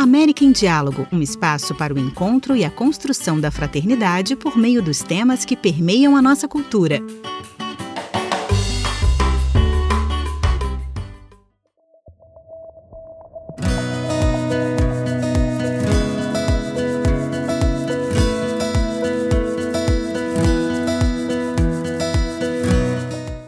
América em Diálogo, um espaço para o encontro e a construção da fraternidade por meio dos temas que permeiam a nossa cultura.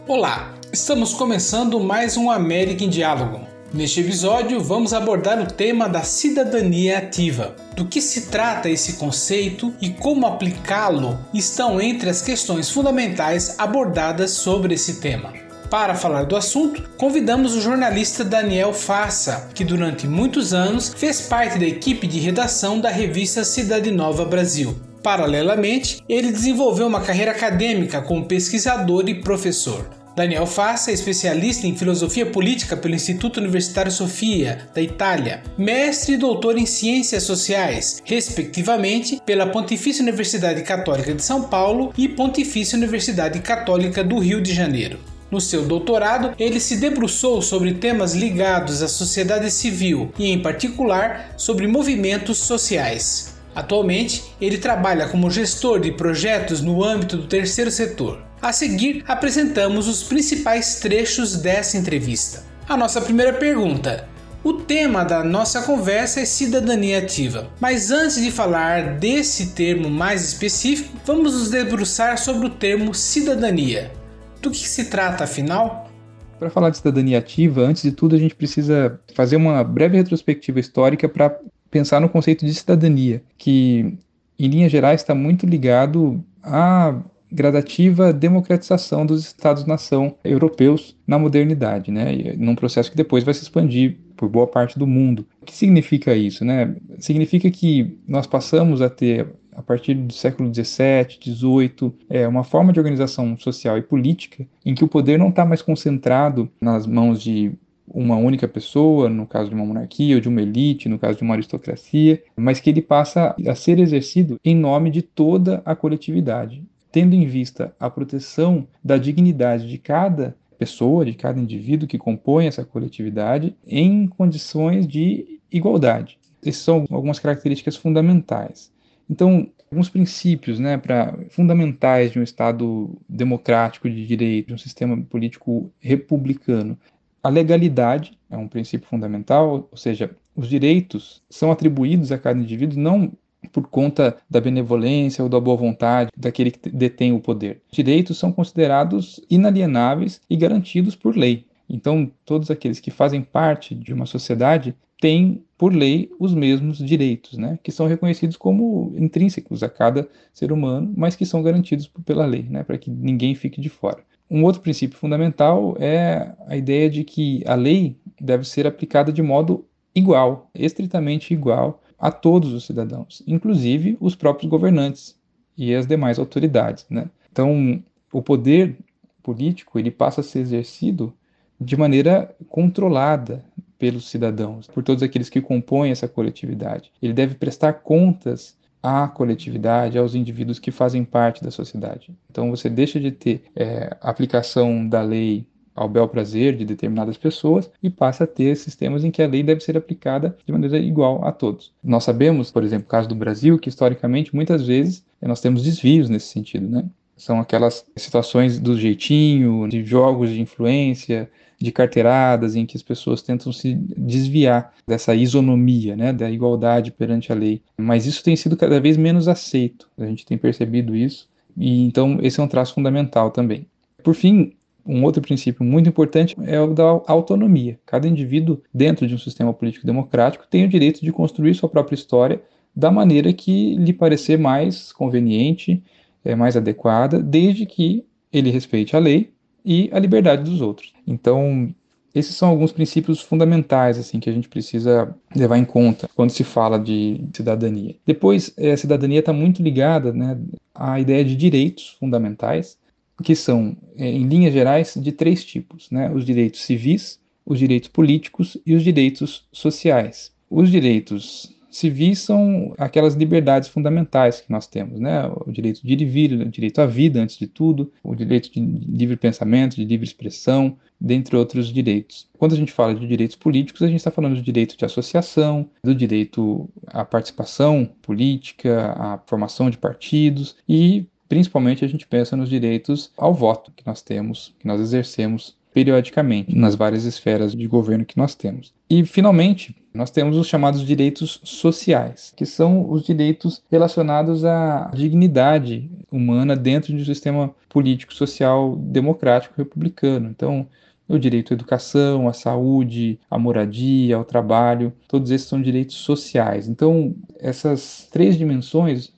Olá, estamos começando mais um América em Diálogo Neste episódio, vamos abordar o tema da cidadania ativa. Do que se trata esse conceito e como aplicá-lo estão entre as questões fundamentais abordadas sobre esse tema. Para falar do assunto, convidamos o jornalista Daniel Faça, que durante muitos anos fez parte da equipe de redação da revista Cidade Nova Brasil. Paralelamente, ele desenvolveu uma carreira acadêmica como pesquisador e professor. Daniel Fassa é especialista em filosofia política pelo Instituto Universitário Sofia, da Itália, mestre e doutor em ciências sociais, respectivamente, pela Pontifícia Universidade Católica de São Paulo e Pontifícia Universidade Católica do Rio de Janeiro. No seu doutorado, ele se debruçou sobre temas ligados à sociedade civil e, em particular, sobre movimentos sociais. Atualmente, ele trabalha como gestor de projetos no âmbito do terceiro setor. A seguir, apresentamos os principais trechos dessa entrevista. A nossa primeira pergunta: o tema da nossa conversa é cidadania ativa. Mas antes de falar desse termo mais específico, vamos nos debruçar sobre o termo cidadania. Do que se trata, afinal? Para falar de cidadania ativa, antes de tudo a gente precisa fazer uma breve retrospectiva histórica para pensar no conceito de cidadania, que em linhas gerais está muito ligado à gradativa democratização dos Estados-nação europeus na modernidade, né? num processo que depois vai se expandir por boa parte do mundo. O que significa isso? Né? Significa que nós passamos a ter, a partir do século XVII, XVIII, é, uma forma de organização social e política em que o poder não está mais concentrado nas mãos de uma única pessoa, no caso de uma monarquia, ou de uma elite, no caso de uma aristocracia, mas que ele passa a ser exercido em nome de toda a coletividade tendo em vista a proteção da dignidade de cada pessoa, de cada indivíduo que compõe essa coletividade, em condições de igualdade. Essas são algumas características fundamentais. Então, alguns princípios né, pra, fundamentais de um Estado democrático de direito, de um sistema político republicano. A legalidade é um princípio fundamental, ou seja, os direitos são atribuídos a cada indivíduo não por conta da benevolência ou da boa vontade daquele que detém o poder. Direitos são considerados inalienáveis e garantidos por lei. Então, todos aqueles que fazem parte de uma sociedade têm, por lei, os mesmos direitos, né? que são reconhecidos como intrínsecos a cada ser humano, mas que são garantidos pela lei, né? para que ninguém fique de fora. Um outro princípio fundamental é a ideia de que a lei deve ser aplicada de modo igual, estritamente igual, a todos os cidadãos, inclusive os próprios governantes e as demais autoridades. Né? Então, o poder político ele passa a ser exercido de maneira controlada pelos cidadãos, por todos aqueles que compõem essa coletividade. Ele deve prestar contas à coletividade, aos indivíduos que fazem parte da sociedade. Então, você deixa de ter é, aplicação da lei ao bel prazer de determinadas pessoas e passa a ter sistemas em que a lei deve ser aplicada de maneira igual a todos. Nós sabemos, por exemplo, caso do Brasil, que historicamente muitas vezes nós temos desvios nesse sentido, né? São aquelas situações do jeitinho, de jogos de influência, de carteiradas em que as pessoas tentam se desviar dessa isonomia, né, da igualdade perante a lei. Mas isso tem sido cada vez menos aceito. A gente tem percebido isso e então esse é um traço fundamental também. Por fim, um outro princípio muito importante é o da autonomia. Cada indivíduo, dentro de um sistema político democrático, tem o direito de construir sua própria história da maneira que lhe parecer mais conveniente, é, mais adequada, desde que ele respeite a lei e a liberdade dos outros. Então, esses são alguns princípios fundamentais assim que a gente precisa levar em conta quando se fala de cidadania. Depois, a cidadania está muito ligada né, à ideia de direitos fundamentais que são, é, em linhas gerais, de três tipos: né? os direitos civis, os direitos políticos e os direitos sociais. Os direitos civis são aquelas liberdades fundamentais que nós temos, né? O direito de ir e vir, o direito à vida, antes de tudo, o direito de livre pensamento, de livre expressão, dentre outros direitos. Quando a gente fala de direitos políticos, a gente está falando do direito de associação, do direito à participação política, à formação de partidos e principalmente a gente pensa nos direitos ao voto que nós temos, que nós exercemos periodicamente nas várias esferas de governo que nós temos. E, finalmente, nós temos os chamados direitos sociais, que são os direitos relacionados à dignidade humana dentro de um sistema político, social, democrático, republicano. Então, o direito à educação, à saúde, à moradia, ao trabalho, todos esses são direitos sociais. Então, essas três dimensões,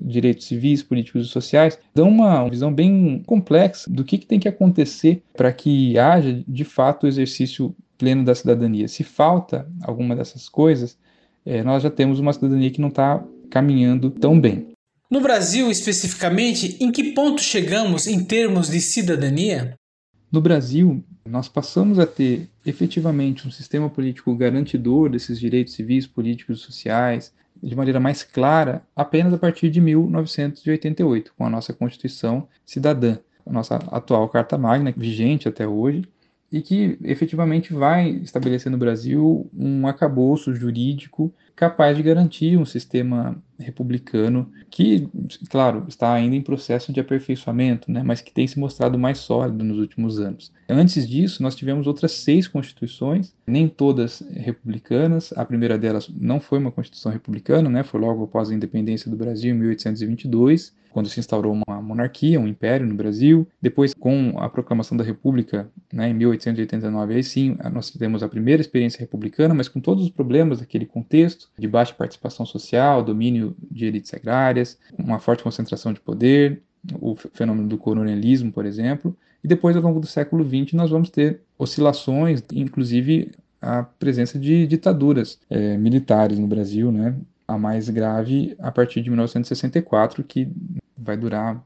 direitos civis, políticos e sociais, dão uma visão bem complexa do que, que tem que acontecer para que haja, de fato, o exercício pleno da cidadania. Se falta alguma dessas coisas, é, nós já temos uma cidadania que não está caminhando tão bem. No Brasil, especificamente, em que ponto chegamos em termos de cidadania? No Brasil, nós passamos a ter efetivamente um sistema político garantidor desses direitos civis, políticos e sociais de maneira mais clara apenas a partir de 1988, com a nossa Constituição Cidadã, a nossa atual Carta Magna, vigente até hoje, e que efetivamente vai estabelecer no Brasil um acabouço jurídico capaz de garantir um sistema republicano que, claro, está ainda em processo de aperfeiçoamento, né, mas que tem se mostrado mais sólido nos últimos anos. Antes disso, nós tivemos outras seis constituições, nem todas republicanas. A primeira delas não foi uma constituição republicana, né, foi logo após a independência do Brasil, em 1822 quando se instaurou uma monarquia, um império no Brasil. Depois, com a proclamação da República, né, em 1889, aí sim nós tivemos a primeira experiência republicana, mas com todos os problemas daquele contexto, de baixa participação social, domínio de elites agrárias, uma forte concentração de poder, o fenômeno do colonialismo, por exemplo. E depois, ao longo do século XX, nós vamos ter oscilações, inclusive a presença de ditaduras é, militares no Brasil, né? A mais grave a partir de 1964, que vai durar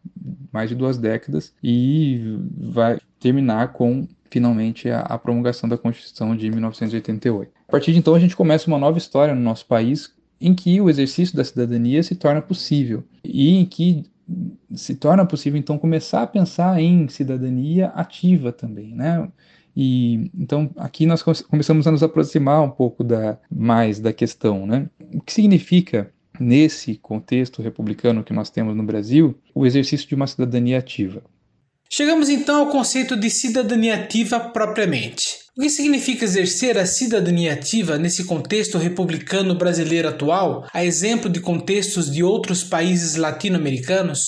mais de duas décadas e vai terminar com finalmente a, promulgação da Constituição de 1988. A partir de então a gente começa uma nova história no nosso país em que o exercício da cidadania se torna possível e em que se torna possível então começar a pensar em cidadania ativa também, né? E então aqui nós começamos a nos aproximar um pouco da mais da questão, né? O que significa nesse contexto republicano que nós temos no Brasil o exercício de uma cidadania ativa? Chegamos então ao conceito de cidadania ativa propriamente. O que significa exercer a cidadania ativa nesse contexto republicano brasileiro atual, a exemplo de contextos de outros países latino-americanos?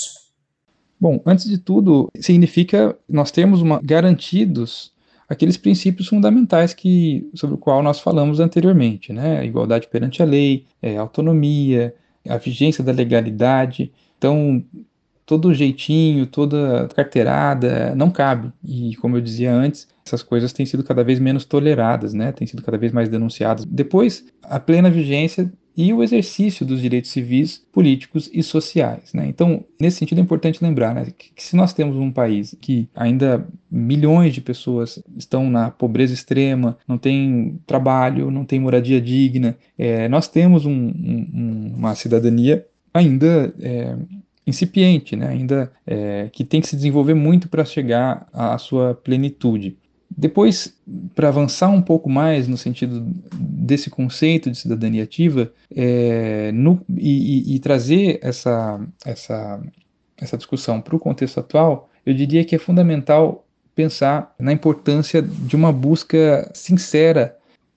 Bom, antes de tudo, significa nós termos uma, garantidos aqueles princípios fundamentais que sobre o qual nós falamos anteriormente, né? igualdade perante a lei, é, autonomia, a vigência da legalidade. Então, todo jeitinho, toda carteirada não cabe. E como eu dizia antes, essas coisas têm sido cada vez menos toleradas, né? Têm sido cada vez mais denunciadas. Depois, a plena vigência e o exercício dos direitos civis, políticos e sociais. Né? Então, nesse sentido, é importante lembrar né, que, se nós temos um país que ainda milhões de pessoas estão na pobreza extrema, não tem trabalho, não tem moradia digna, é, nós temos um, um, uma cidadania ainda é, incipiente, né? ainda é, que tem que se desenvolver muito para chegar à sua plenitude. Depois, para avançar um pouco mais no sentido desse conceito de cidadania ativa é, no, e, e, e, trazer essa, essa, essa discussão para o contexto atual, eu diria que é fundamental pensar na importância de uma busca sincera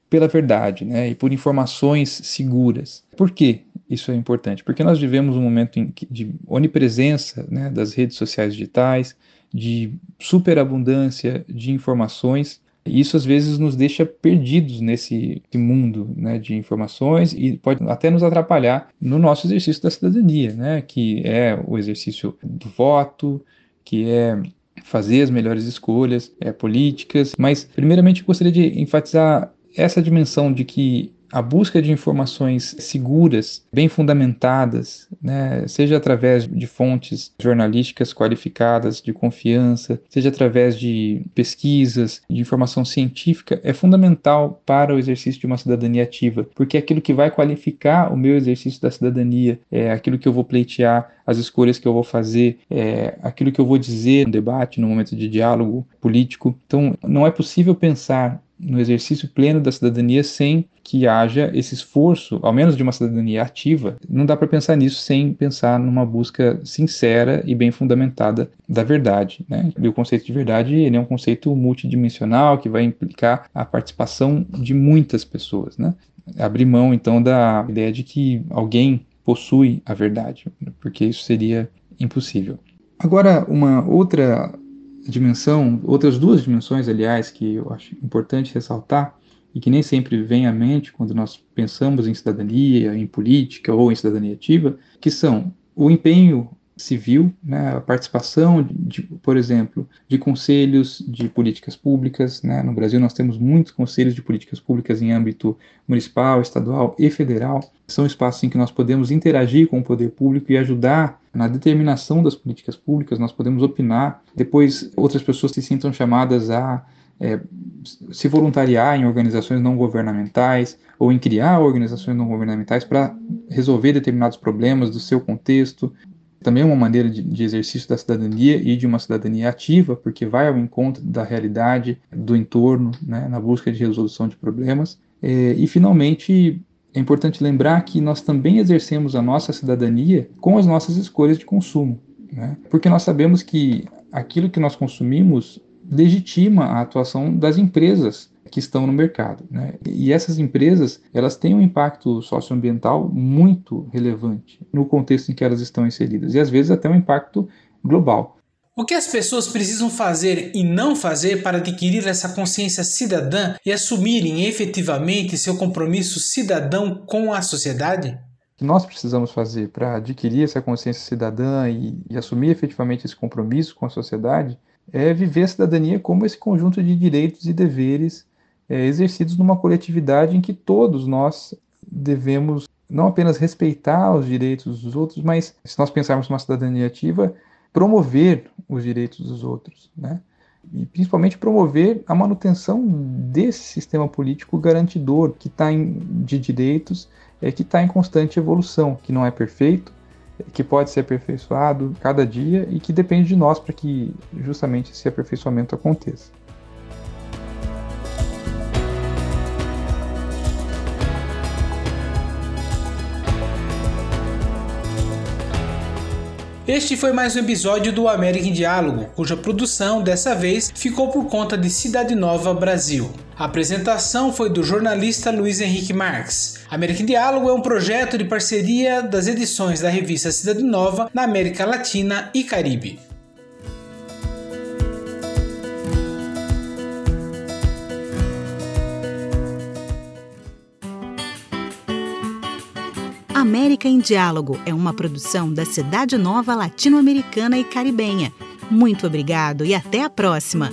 pela verdade né, e por informações seguras. Por que isso é importante? Porque nós vivemos um momento de onipresença né, das redes sociais digitais, de superabundância de informações. Isso às vezes nos deixa perdidos nesse mundo né, de informações e pode até nos atrapalhar no nosso exercício da cidadania, né, que é o exercício do voto, que é fazer as melhores escolhas é, políticas. Mas, primeiramente, gostaria de enfatizar essa dimensão de que a busca de informações seguras, bem fundamentadas, né, seja através de fontes jornalísticas qualificadas, de confiança, seja através de pesquisas, de informação científica, é fundamental para o exercício de uma cidadania ativa, porque é aquilo que vai qualificar o meu exercício da cidadania, é aquilo que eu vou pleitear, as escolhas que eu vou fazer, é aquilo que eu vou dizer no debate, no momento de diálogo político. Então, não é possível pensar no exercício pleno da cidadania sem que haja esse esforço, ao menos de uma cidadania ativa. Não dá para pensar nisso sem pensar numa busca sincera e bem fundamentada da verdade. Né? E o conceito de verdade ele é um conceito multidimensional que vai implicar a participação de muitas pessoas. Né? Abrir mão, então, da ideia de que alguém possui a verdade, porque isso seria impossível. Agora, uma outra dimensão, outras duas dimensões, aliás, que eu acho importante ressaltar e que nem sempre vem à mente quando nós pensamos em cidadania, em política ou em cidadania ativa, que são o empenho civil, né, a participação, de, por exemplo, de conselhos de políticas públicas. Né? No Brasil, nós temos muitos conselhos de políticas públicas em âmbito municipal, estadual e federal. São espaços em que nós podemos interagir com o poder público e ajudar na determinação das políticas públicas, nós podemos opinar. Depois, outras pessoas se sintam chamadas a é, se voluntariar em organizações não governamentais ou em criar organizações não governamentais para resolver determinados problemas do seu contexto, também é uma maneira de, de, exercício da cidadania e de uma cidadania ativa, porque vai ao encontro da realidade, do entorno, né, na busca de resolução de problemas. É, e, finalmente, é importante lembrar que nós também exercemos a nossa cidadania com as nossas escolhas de consumo, né, porque nós sabemos que aquilo que nós consumimos legitima a atuação das empresas que estão no mercado. Né? E essas empresas elas têm um impacto socioambiental muito relevante no contexto em que elas estão inseridas e às vezes até um impacto global. O que as pessoas precisam fazer e não fazer para adquirir essa consciência cidadã e assumirem efetivamente seu compromisso cidadão com a sociedade? O que nós precisamos fazer para adquirir essa consciência cidadã e, e assumir efetivamente esse compromisso com a sociedade é viver a cidadania como esse conjunto de direitos e deveres é, exercidos numa coletividade em que todos nós devemos não apenas respeitar os direitos dos outros, mas, se nós pensarmos numa cidadania ativa, promover os direitos dos outros, né? E principalmente promover a manutenção desse sistema político garantidor que está de direitos, é, que está em constante evolução, que não é perfeito, que pode ser aperfeiçoado cada dia e que depende de nós para que justamente esse aperfeiçoamento aconteça. Este foi mais um episódio do América em Diálogo, cuja produção dessa vez ficou por conta de Cidade Nova Brasil. A apresentação foi do jornalista Luiz Henrique Marques. América em Diálogo é um projeto de parceria das edições da revista Cidade Nova na América Latina e Caribe. América em Diálogo é uma produção da Cidade Nova Latino-Americana e Caribenha. Muito obrigado e até a próxima!